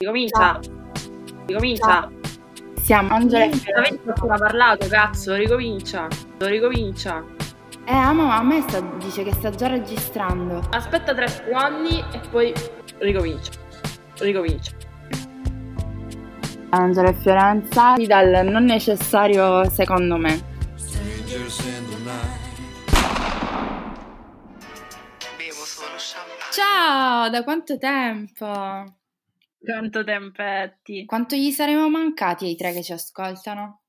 Ricomincia. Ricomincia. Siamo Angela e ho appena parlato, cazzo, ricomincia. Ricomincia. Eh, ah, ma a me sta- dice che sta già registrando. Aspetta tre secondi e poi ricomincia. Ricomincia. Angela e Fiorenza dal non necessario secondo me. Ciao, da quanto tempo? Quanto tempetti. Quanto gli saremo mancati ai tre che ci ascoltano?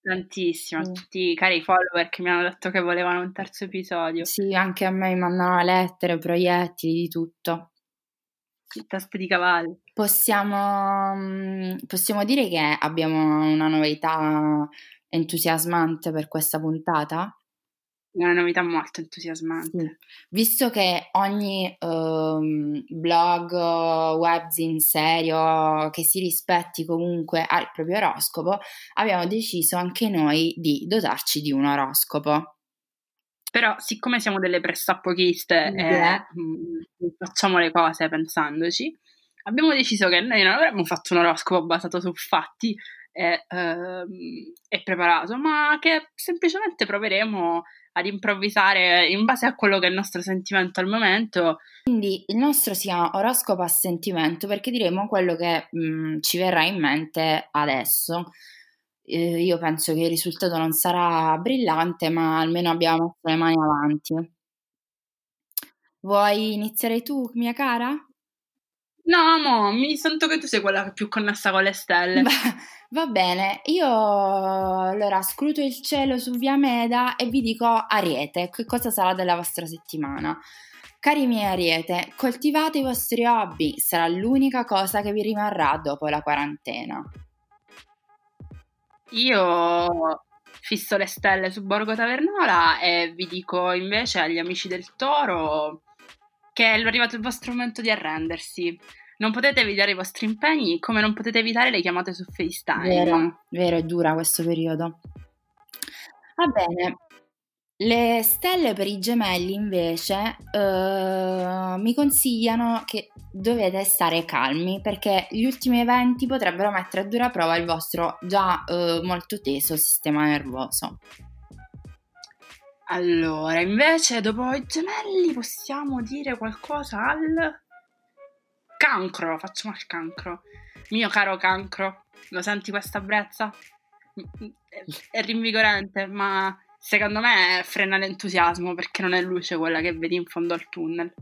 Tantissimo. Mm. Tutti i cari follower che mi hanno detto che volevano un terzo episodio. Sì, anche a me mi mandano lettere, proiettili, di tutto. Teste di cavalli. Possiamo, mm, possiamo dire che abbiamo una novità entusiasmante per questa puntata? Una novità molto entusiasmante. Visto che ogni ehm, blog, webzine serio che si rispetti comunque ha il proprio oroscopo, abbiamo deciso anche noi di dotarci di un oroscopo. Però, siccome siamo delle pressapochiste e Yeah. mm, facciamo le cose pensandoci, abbiamo deciso che noi non avremmo fatto un oroscopo basato su fatti e, ehm, e preparato, ma che semplicemente proveremo ad improvvisare in base a quello che è il nostro sentimento al momento. Quindi il nostro si chiama oroscopo a sentimento perché diremo quello che mm, ci verrà in mente adesso. Eh, io penso che il risultato non sarà brillante, ma almeno abbiamo messo le mani avanti. Vuoi iniziare tu, mia cara? No, mo, mi sento che tu sei quella più connessa con le stelle. Va, va bene, io allora scruto il cielo su Via Meda e vi dico Ariete, che cosa sarà della vostra settimana. Cari miei Ariete, coltivate i vostri hobby, sarà l'unica cosa che vi rimarrà dopo la quarantena. Io fisso le stelle su Borgo Tavernola e vi dico invece agli amici del Toro che è arrivato il vostro momento di arrendersi. Non potete evitare i vostri impegni, come non potete evitare le chiamate su FaceTime. Vero, vero, è dura questo periodo. Va bene, le stelle per i gemelli invece eh, mi consigliano che dovete stare calmi perché gli ultimi eventi potrebbero mettere a dura prova il vostro già eh, molto teso sistema nervoso. Allora, invece, dopo i gemelli possiamo dire qualcosa al cancro. Facciamo al cancro. Mio caro cancro, lo senti questa brezza? È- È rinvigorante, ma secondo me frena l'entusiasmo perché non è luce quella che vedi in fondo al tunnel.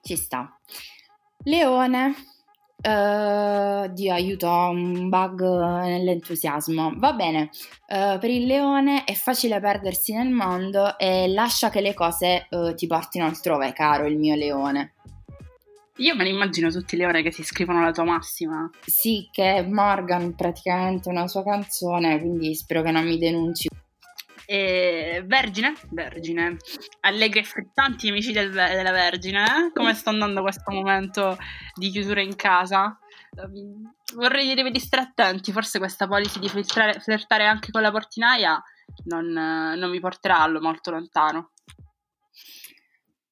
Ci sta. Leone. Eh, Dio aiuto, ho un bug nell'entusiasmo. Va bene, eh, per il leone è facile perdersi nel mondo e lascia che le cose eh, ti portino altrove, caro il mio leone. Io me ne immagino tutti i leoni che si scrivono la tua massima. Sì, che è Morgan praticamente una sua canzone, quindi spero che non mi denunci. E Vergine? Vergine. Allegri e frittanti amici del- della Vergine. eh? Come sta andando questo momento di chiusura in casa? Vorrei dire di stare attenti, forse questa policy di filtrare- flirtare anche con la portinaia non, non mi porterà allo molto lontano.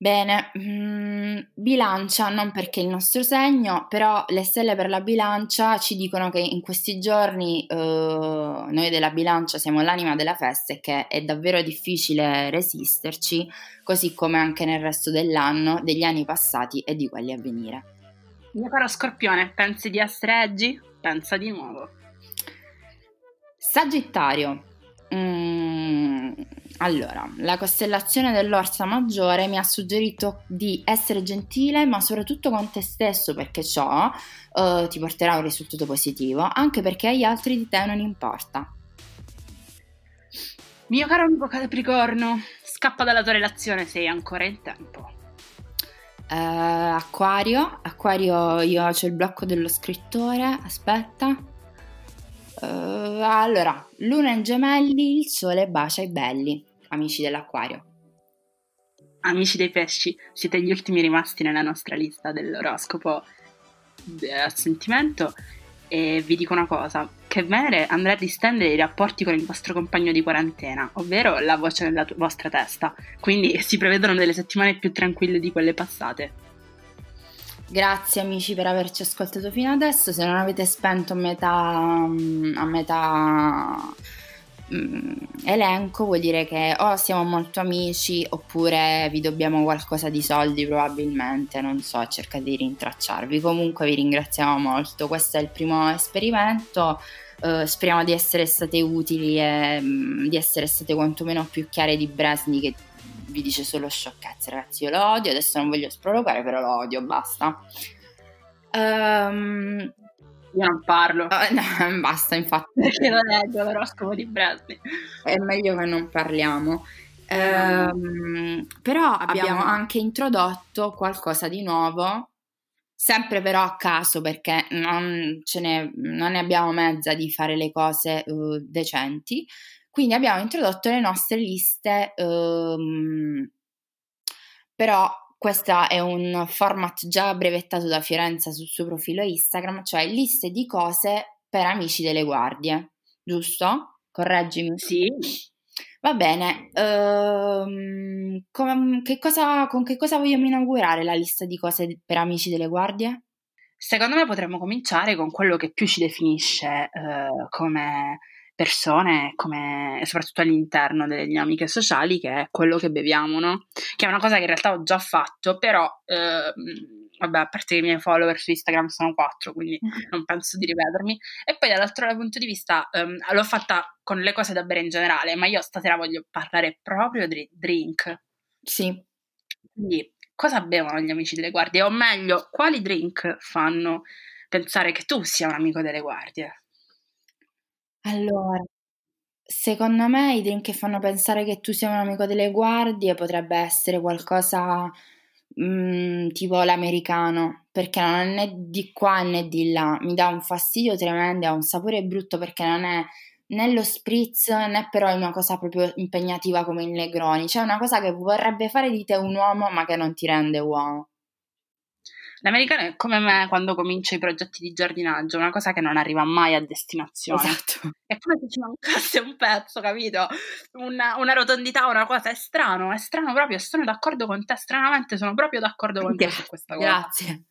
Bene, mm, bilancia non perché il nostro segno, però le stelle per la bilancia ci dicono che in questi giorni eh, noi della bilancia siamo l'anima della festa e che è davvero difficile resisterci, così come anche nel resto dell'anno, degli anni passati e di quelli a venire. Mio caro Scorpione, pensi di essere Eggi? Pensa di nuovo. Sagittario. Mm, allora, la costellazione dell'Orsa Maggiore mi ha suggerito di essere gentile, ma soprattutto con te stesso, perché ciò eh, ti porterà a un risultato positivo, anche perché agli altri di te non importa. Mio caro amico Capricorno, scappa dalla tua relazione, sei ancora in tempo. Eh, acquario, Acquario, io ho il blocco dello scrittore, aspetta. Eh, allora, Luna in gemelli, il sole bacia i belli, amici dell'Acquario. Amici dei pesci, siete gli ultimi rimasti nella nostra lista dell'oroscopo eh, a sentimento e vi dico una cosa, che Venere andrà a distendere i rapporti con il vostro compagno di quarantena, ovvero la voce nella tu- vostra testa, quindi si prevedono delle settimane più tranquille di quelle passate. Grazie amici per averci ascoltato fino adesso. Se non avete spento a metà, mm, a metà elenco, vuol dire che o siamo molto amici oppure vi dobbiamo qualcosa di soldi probabilmente. Non so, cercate di rintracciarvi. Comunque vi ringraziamo molto. Questo è il primo esperimento. Uh, speriamo di essere state utili e um, di essere state quantomeno più chiare di Bresni che vi dice solo sciocchezze, ragazzi. Io lo odio, adesso non voglio sprologare, però lo odio, basta. Um, io non parlo. Uh, no, basta, infatti. Perché lo leggo l'oroscopo di Bradley. È meglio che non parliamo. Um, però abbiamo... abbiamo anche introdotto qualcosa di nuovo, sempre però a caso perché non, ne, non ne abbiamo mezza di fare le cose uh, decenti. Quindi abbiamo introdotto le nostre liste, um, però questo è un format già brevettato da Fiorenza sul suo profilo Instagram, cioè liste di cose per amici delle guardie, giusto? Correggimi. Sì. Va bene, um, com- che cosa, con che cosa vogliamo inaugurare la lista di cose per amici delle guardie? Secondo me potremmo cominciare con quello che più ci definisce uh, come persone, come, soprattutto all'interno delle dinamiche sociali, che è quello che beviamo, no? Che è una cosa che in realtà ho già fatto, però, eh, vabbè, a parte che i miei follower su Instagram sono quattro, quindi non penso di ripetermi. E poi dall'altro punto di vista um, l'ho fatta con le cose da bere in generale, ma io stasera voglio parlare proprio di drink. Sì. Quindi, cosa bevono gli amici delle guardie? O meglio, quali drink fanno pensare che tu sia un amico delle guardie? Allora, secondo me i drink che fanno pensare che tu sia un amico delle guardie potrebbe essere qualcosa mm, tipo l'americano, perché non è né di qua né di là, mi dà un fastidio tremendo, ha un sapore brutto perché non è né lo spritz né però è una cosa proprio impegnativa come il Negroni, cioè una cosa che vorrebbe fare di te un uomo ma che non ti rende uomo. L'americano è come me quando comincio i progetti di giardinaggio, una cosa che non arriva mai a destinazione. Esatto. È come se ci mancasse un pezzo, capito? Una, una rotondità, una cosa. È strano, è strano proprio. Sono d'accordo con te. Stranamente sono proprio d'accordo con te su questa cosa. Grazie.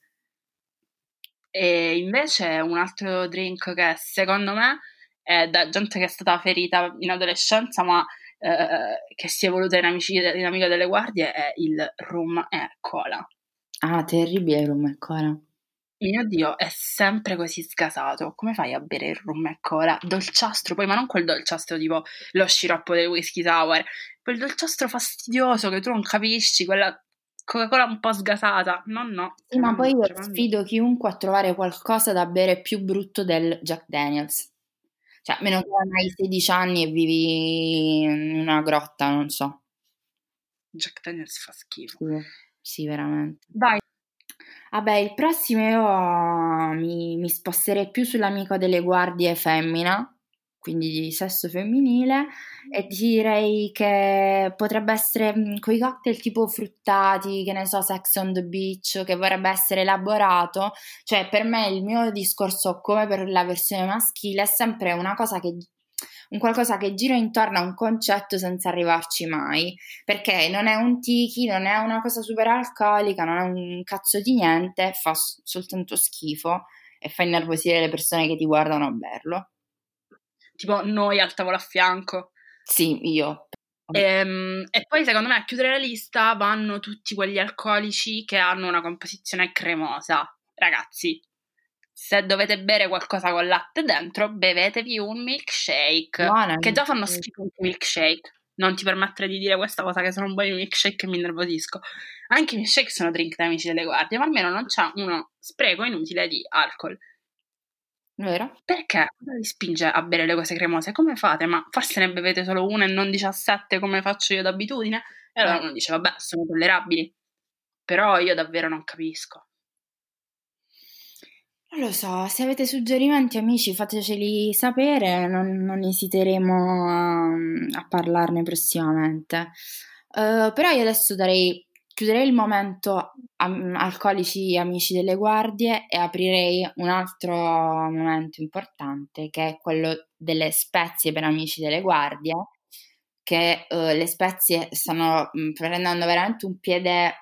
E invece un altro drink che secondo me è da gente che è stata ferita in adolescenza, ma eh, che si è evoluta in, amici, in amica delle guardie, è il rum e cola. Ah, terribile il rum e cola. Mio Dio, è sempre così sgasato. Come fai a bere il rum e cola? Dolciastro, poi, ma non quel dolciastro tipo lo sciroppo del whisky sour, quel dolciastro fastidioso che tu non capisci, quella Coca-Cola un po' sgasata. No, no. Sì, ma poi io sfido chiunque a trovare qualcosa da bere più brutto del Jack Daniels. Cioè, meno che hai 16 anni e vivi in una grotta, non so. Jack Daniels fa schifo. Sì. Sì, veramente. Vai. Vabbè, il prossimo io mi, mi sposterei più sull'amico delle guardie femmina, quindi di sesso femminile, e direi che potrebbe essere mm, quei cocktail tipo fruttati, che ne so, Sex on the Beach, che vorrebbe essere elaborato. Cioè, per me il mio discorso, come per la versione maschile, è sempre una cosa che un qualcosa che gira intorno a un concetto senza arrivarci mai, perché non è un tiki, non è una cosa super alcolica, non è un cazzo di niente, fa soltanto schifo e fa innervosire le persone che ti guardano a berlo. Tipo noi al tavolo a fianco. Sì, io. E, ehm, e, poi secondo me a chiudere la lista vanno tutti quegli alcolici che hanno una composizione cremosa. Ragazzi, se dovete bere qualcosa con latte dentro, bevetevi un milkshake. Buona, che già fanno schifo i milkshake. Non ti permettere di dire questa cosa che sono buoni i milkshake e mi nervosisco. Anche i milkshake sono drink da amici delle guardie, ma almeno non c'è uno spreco inutile di alcol. Vero? Perché? Cosa vi spinge a bere le cose cremose? Come fate? Ma forse ne bevete solo una e non 17 come faccio io d'abitudine? E allora uno dice, vabbè, sono tollerabili. Però io davvero non capisco. Non lo so, se avete suggerimenti amici fateceli sapere, non, non esiteremo a, a, parlarne prossimamente. Uh, però io adesso darei, chiuderei il momento alcolici amici delle guardie e aprirei un altro momento importante che è quello delle spezie per amici delle guardie, che uh, le spezie stanno mh, prendendo veramente un piede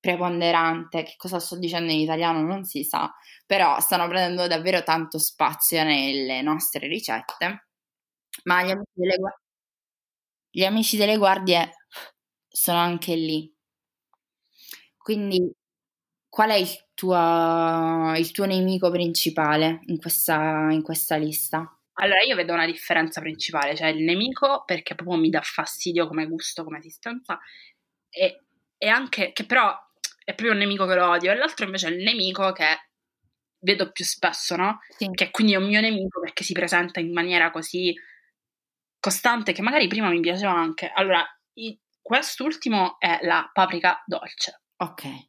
preponderante, che cosa sto dicendo in italiano non si sa, però stanno prendendo davvero tanto spazio nelle nostre ricette. Ma gli amici delle, gua- gli amici delle guardie sono anche lì. Quindi, qual è il tuo, il tuo nemico principale in questa, in questa lista? Allora, io vedo una differenza principale, cioè il nemico perché proprio mi dà fastidio come gusto, come esistenza, e, e anche che però è proprio un nemico che lo odio, e l'altro invece è il nemico che vedo più spesso, no? Sì. Che quindi è un mio nemico perché si presenta in maniera così costante che magari prima mi piaceva anche. Allora, i- quest'ultimo è la paprika dolce. Ok.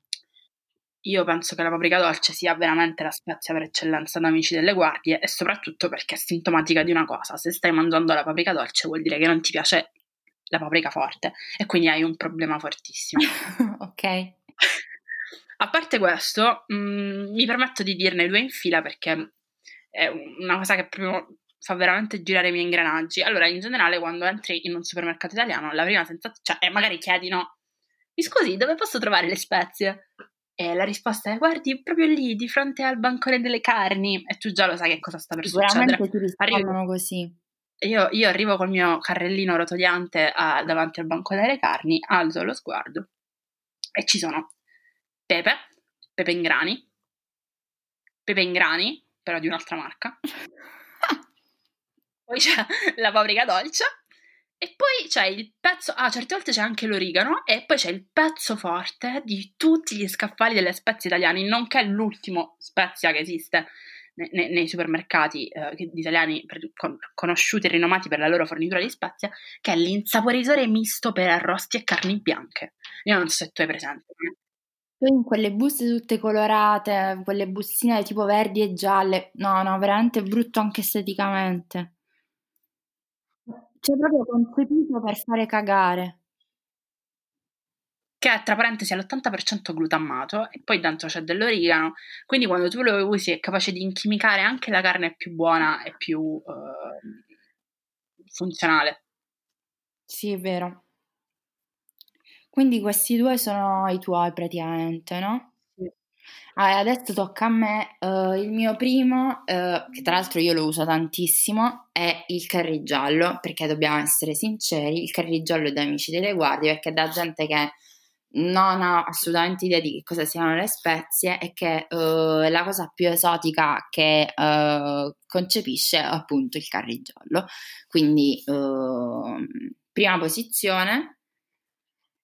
Io penso che la paprika dolce sia veramente la spezia per eccellenza da amici delle guardie e soprattutto perché è sintomatica di una cosa. Se stai mangiando la paprika dolce vuol dire che non ti piace la paprika forte e quindi hai un problema fortissimo. ok. A parte questo, mh, mi permetto di dirne due in fila perché è una cosa che proprio fa veramente girare i miei ingranaggi. Allora, in generale, quando entri in un supermercato italiano, la prima sensazione, cioè, e magari chiedi, no, mi scusi, dove posso trovare le spezie? E la risposta è, guardi, proprio lì, di fronte al bancone delle carni, e tu già lo sai che cosa sta per Sicuramente succedere. ti rispondono così. Io, io arrivo col mio carrellino rotoliante a- davanti al bancone delle carni, alzo lo sguardo e ci sono pepe, pepe in grani, pepe in grani, però di un'altra marca, poi c'è la paprika dolce e poi c'è il pezzo, ah certe volte c'è anche l'origano e poi c'è il pezzo forte di tutti gli scaffali delle spezie italiane, nonché l'ultimo spezia che esiste ne- ne- nei supermercati eh, italiani per- con- conosciuti e rinomati per la loro fornitura di spezie, che è l'insaporitore misto per arrosti e carni bianche. Io non so se tu hai presente. Poi in quelle buste tutte colorate, quelle bustine tipo verdi e gialle, no, no, veramente brutto anche esteticamente. Cioè proprio concepito per fare cagare. che è tra parentesi all'80% glutammato e poi dentro c'è dell'origano, quindi quando tu lo usi è capace di inchimicare anche la carne più buona e più eh, funzionale. Sì, è vero. Quindi questi due sono i tuoi praticamente, no? Sì. Ah, adesso tocca a me. eh, il mio primo, eh, che tra l'altro io lo uso tantissimo, è il curry giallo, perché dobbiamo essere sinceri, il curry giallo è da amici delle guardie, perché è da gente che non ha assolutamente idea di che cosa siano le spezie e che eh, la cosa più esotica che eh, concepisce è appunto il curry giallo. Quindi, ehm, prima posizione.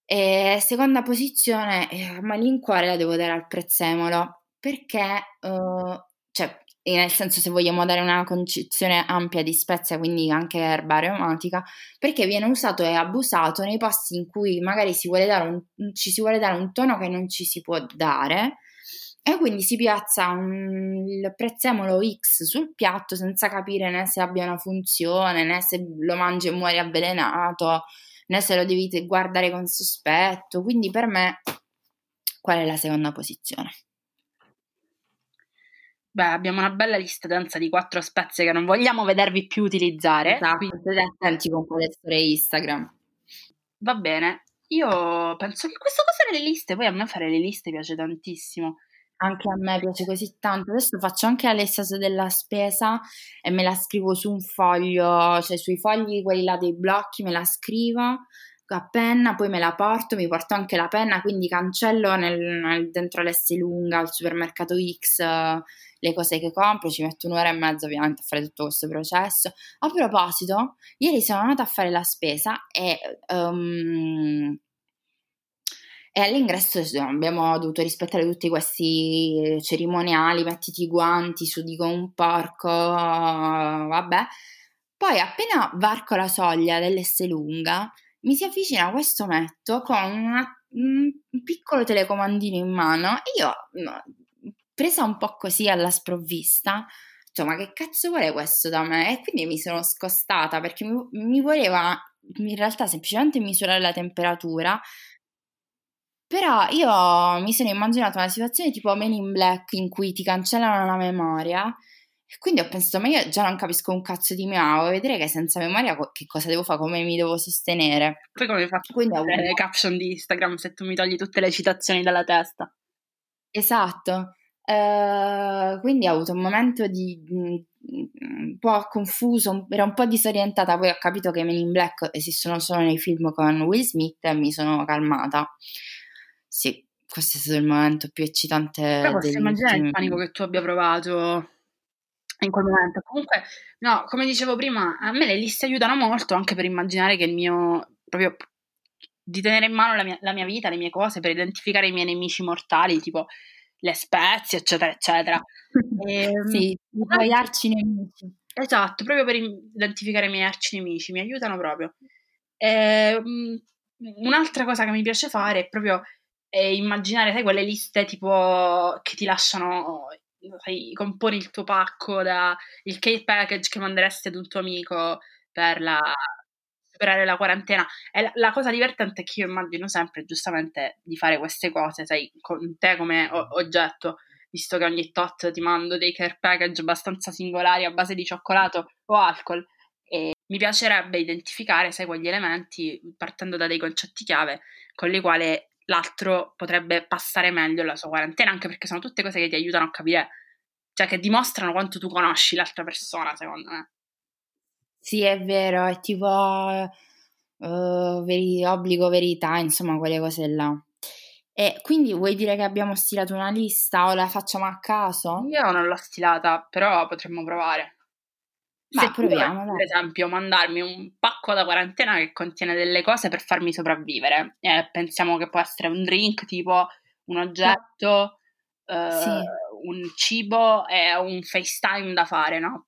E seconda posizione, eh, a malincuore la devo dare al prezzemolo, perché, eh, cioè, nel senso se vogliamo dare una concezione ampia di spezia, quindi anche erba aromatica, perché viene usato e abusato nei posti in cui magari si un, ci si vuole dare un tono che non ci si può dare, e quindi si piazza un- il prezzemolo X sul piatto senza capire né se abbia una funzione, né se lo mangi e muori avvelenato, né se lo devi guardare con sospetto. Quindi per me, qual è la seconda posizione? Beh, abbiamo una bella lista densa di quattro spezie che non vogliamo vedervi più utilizzare. Esatto, quindi state attenti con quelle storie Instagram. va bene. Io penso che questa cosa delle liste, poi a me fare le liste piace tantissimo. Anche a me piace così tanto. Adesso faccio anche lista della spesa e me la scrivo su un foglio, cioè sui fogli quelli là dei blocchi, me la scrivo a penna, poi me la porto, mi porto anche la penna, quindi cancello nel, nel- dentro l'S lunga al supermercato X le cose che compro, ci metto un'ora e mezza ovviamente a fare tutto questo processo. A proposito, ieri sono andata a fare la spesa e ehm, e all'ingresso abbiamo dovuto rispettare tutti questi cerimoniali, mettiti i guanti, su dico un porco, vabbè. Poi appena varco la soglia dell'S lunga, mi si avvicina questo metto con una- un piccolo telecomandino in mano e io, presa un po' così alla sprovvista, ma che cazzo vuole questo da me? E quindi mi sono scostata perché mi, mi voleva in realtà semplicemente misurare la temperatura però io mi sono immaginata una situazione tipo Men in Black in cui ti cancellano la memoria E quindi ho pensato, ma io già non capisco un cazzo di mia, vuoi vedere che senza memoria co- che cosa devo fare, come mi devo sostenere. Poi come faccio Quindi a avuto- le caption di Instagram se tu mi togli tutte le citazioni dalla testa? Esatto, Eh, quindi ho avuto un momento di mm, un po' confuso, ero un po' disorientata, poi ho capito che Men in Black esistono solo nei film con Will Smith e mi sono calmata. Sì, questo è stato il momento più eccitante Però posso immaginare il panico che tu abbia provato in quel momento. Comunque, no, come dicevo prima, a me le liste aiutano molto anche per immaginare che il mio, proprio di tenere in mano la mia, la mia vita, le mie cose, per identificare i miei nemici mortali, tipo le spezie, eccetera, eccetera. Ehm, Sì, i tuoi arci nemici. Esatto, proprio per identificare i miei arci nemici, mi aiutano proprio. Ehm, un'altra cosa che mi piace fare è proprio eh, immaginare, sai, quelle liste tipo che ti lasciano, sai, componi il tuo pacco da il care package che manderesti ad un tuo amico per la superare la quarantena. E la, la cosa divertente è che io immagino sempre, giustamente, di fare queste cose, sai, con te come o- oggetto visto che ogni tot ti mando dei care package abbastanza singolari a base di cioccolato o alcol. E mi piacerebbe identificare, sai, quegli elementi partendo da dei concetti chiave con i quali l'altro potrebbe passare meglio la sua quarantena, anche perché sono tutte cose che ti aiutano a capire, cioè che dimostrano quanto tu conosci l'altra persona, secondo me. Sì, è vero, è tipo eh, veri- obbligo verità, insomma, quelle cose là. E quindi vuoi dire che abbiamo stilato una lista o la facciamo a caso? Io non l'ho stilata, però potremmo provare. Ma Se proviamo, dai. per esempio, mandarmi un pacco da quarantena che contiene delle cose per farmi sopravvivere, e pensiamo che può essere un drink, tipo un oggetto, eh, Sì. un cibo e un FaceTime da fare, no?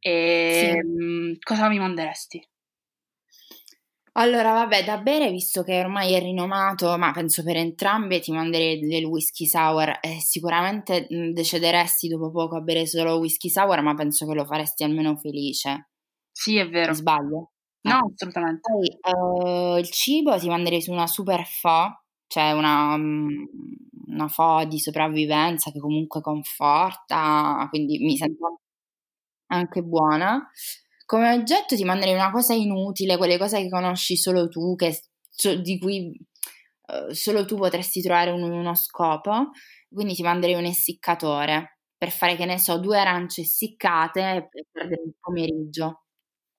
E Sì. mm, cosa mi manderesti? Allora, vabbè, da bere, visto che ormai è rinomato, ma penso per entrambe ti manderei del whisky sour e sicuramente mh, decederesti dopo poco a bere solo whisky sour, ma penso che lo faresti almeno felice. Sì, è vero. Mi sbaglio? No, Eh. assolutamente. Poi eh, il cibo ti manderei su una super pho, cioè una, mm, una pho di sopravvivenza che comunque conforta, quindi mi sento anche buona. Come oggetto ti manderei una cosa inutile, quelle cose che conosci solo tu, che, di cui eh, solo tu potresti trovare un- uno scopo. Quindi ti manderei un essiccatore per fare, che ne so, due arance essiccate per perdere il pomeriggio.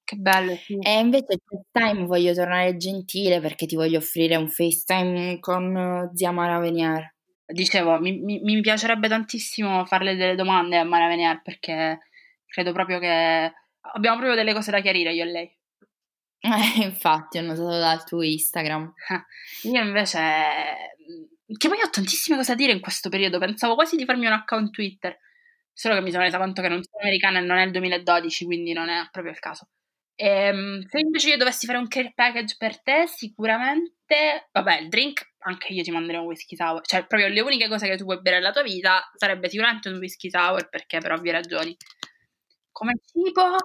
Che bello, sì. E invece FaceTime voglio tornare gentile perché ti voglio offrire un FaceTime con eh, zia Mara Venier. Dicevo, mi, mi- mi piacerebbe tantissimo farle delle domande a Mara Venier perché credo proprio che abbiamo proprio delle cose da chiarire io e lei. Eh, infatti, ho notato dal tuo Instagram. Io invece, che poi ho tantissime cose da dire in questo periodo, pensavo quasi di farmi un account Twitter, solo che mi sono resa conto che non sono americana e non è il 2012, quindi non è proprio il caso. Ehm, se invece io dovessi fare un care package per te, sicuramente, vabbè, il drink, anche io ti manderei un whisky sour, cioè proprio le uniche cose che tu puoi bere nella tua vita sarebbe sicuramente un whisky sour, perché per ovvie ragioni. Come cibo,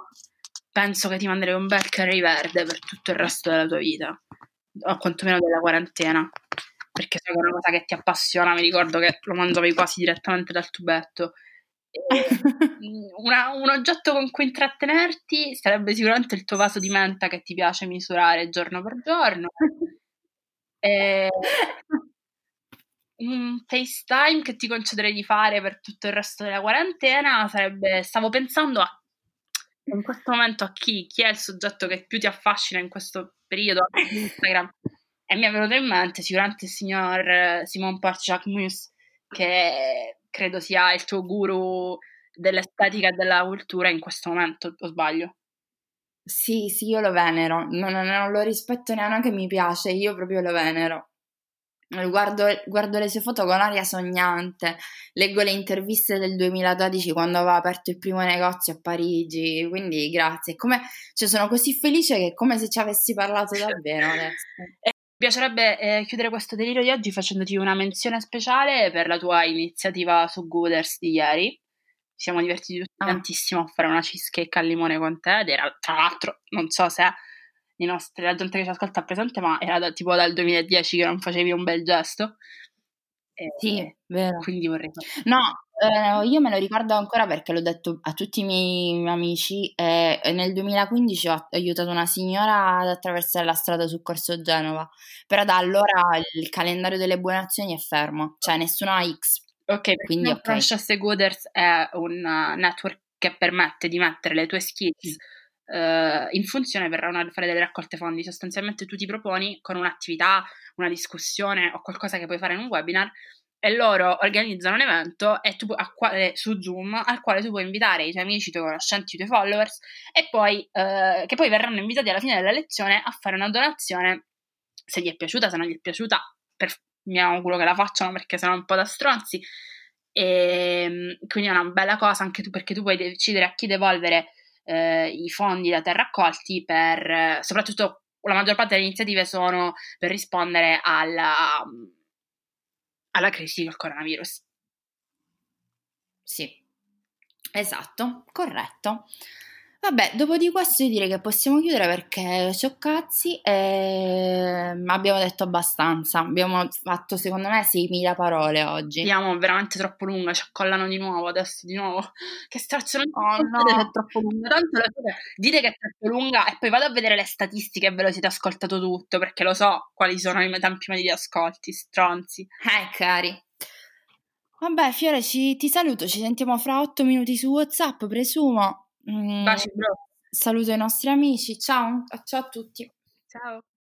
penso che ti manderei un bel curry verde per tutto il resto della tua vita, o quantomeno della quarantena, perché so che è una cosa che ti appassiona, mi ricordo che lo mangiavi quasi direttamente dal tubetto. Mm, una- un oggetto con cui intrattenerti sarebbe sicuramente il tuo vaso di menta che ti piace misurare giorno per giorno. E un FaceTime che ti concederei di fare per tutto il resto della quarantena sarebbe, stavo pensando a in questo momento a chi, chi è il soggetto che più ti affascina in questo periodo Instagram e mi è venuto in mente sicuramente il signor eh, Simon Parchak-Mus che credo sia il tuo guru dell'estetica e della cultura in questo momento, o sbaglio? Sì, sì, io lo venero, non, non- non lo rispetto neanche mi piace, io proprio lo venero. Guardo, guardo le sue foto con aria sognante, leggo le interviste del 2012 quando aveva aperto il primo negozio a Parigi, quindi grazie. Come, cioè, sono così felice che è come se ci avessi parlato davvero adesso. Mi piacerebbe eh, chiudere questo delirio di oggi facendoti una menzione speciale per la tua iniziativa su Gooders di ieri. Ci siamo divertiti tutti Ah. tantissimo a fare una cheesecake al limone con te ed era, tra l'altro, non so se i nostri- la gente che ci ascolta è presente, ma era da- tipo dal 2010 che non facevi un bel gesto. E, Sì, vero. Quindi vorrei... No, eh, io me lo ricordo ancora perché l'ho detto a tutti i miei amici e e nel 2015 ho aiutato una signora ad attraversare la strada su Corso Genova, però da allora il calendario delle buone azioni è fermo, cioè nessuno ha X. Ok, Quindi, ok. Precious Gooders è un uh, network che permette di mettere le tue skills eh, in funzione per una- fare delle raccolte fondi. Sostanzialmente tu ti proponi con un'attività, una discussione o qualcosa che puoi fare in un webinar e loro organizzano un evento tu quale- su Zoom al quale tu puoi invitare i tuoi amici, i tuoi conoscenti, i tuoi followers e poi eh, che poi verranno invitati alla fine della lezione a fare una donazione se gli è piaciuta, se non gli è piaciuta, per- mi auguro che la facciano perché sono un po' da stronzi. E quindi è una bella cosa anche tu perché tu puoi decidere a chi devolvere eh, i fondi da te raccolti per eh, soprattutto la maggior parte delle iniziative sono per rispondere alla, alla crisi del coronavirus. Sì, esatto, corretto. Vabbè, dopo di questo io direi che possiamo chiudere perché c'ho cazzi e abbiamo detto abbastanza. Abbiamo fatto secondo me 6.000 parole oggi. Andiamo veramente troppo lunga, ci accollano di nuovo adesso, di nuovo. Che straccio, non Oh, no. è troppo lunga. Tanto la dite, che è troppo lunga e poi vado a vedere le statistiche e ve lo siete ascoltato tutto perché lo so quali sono i tempi medi di ascolti, stronzi. Eh, cari. Vabbè, Fiore, ci- ti saluto, ci sentiamo fra 8 minuti su WhatsApp, presumo. Mm, Baci, bro. saluto i nostri amici, ciao, ciao a tutti. Ciao.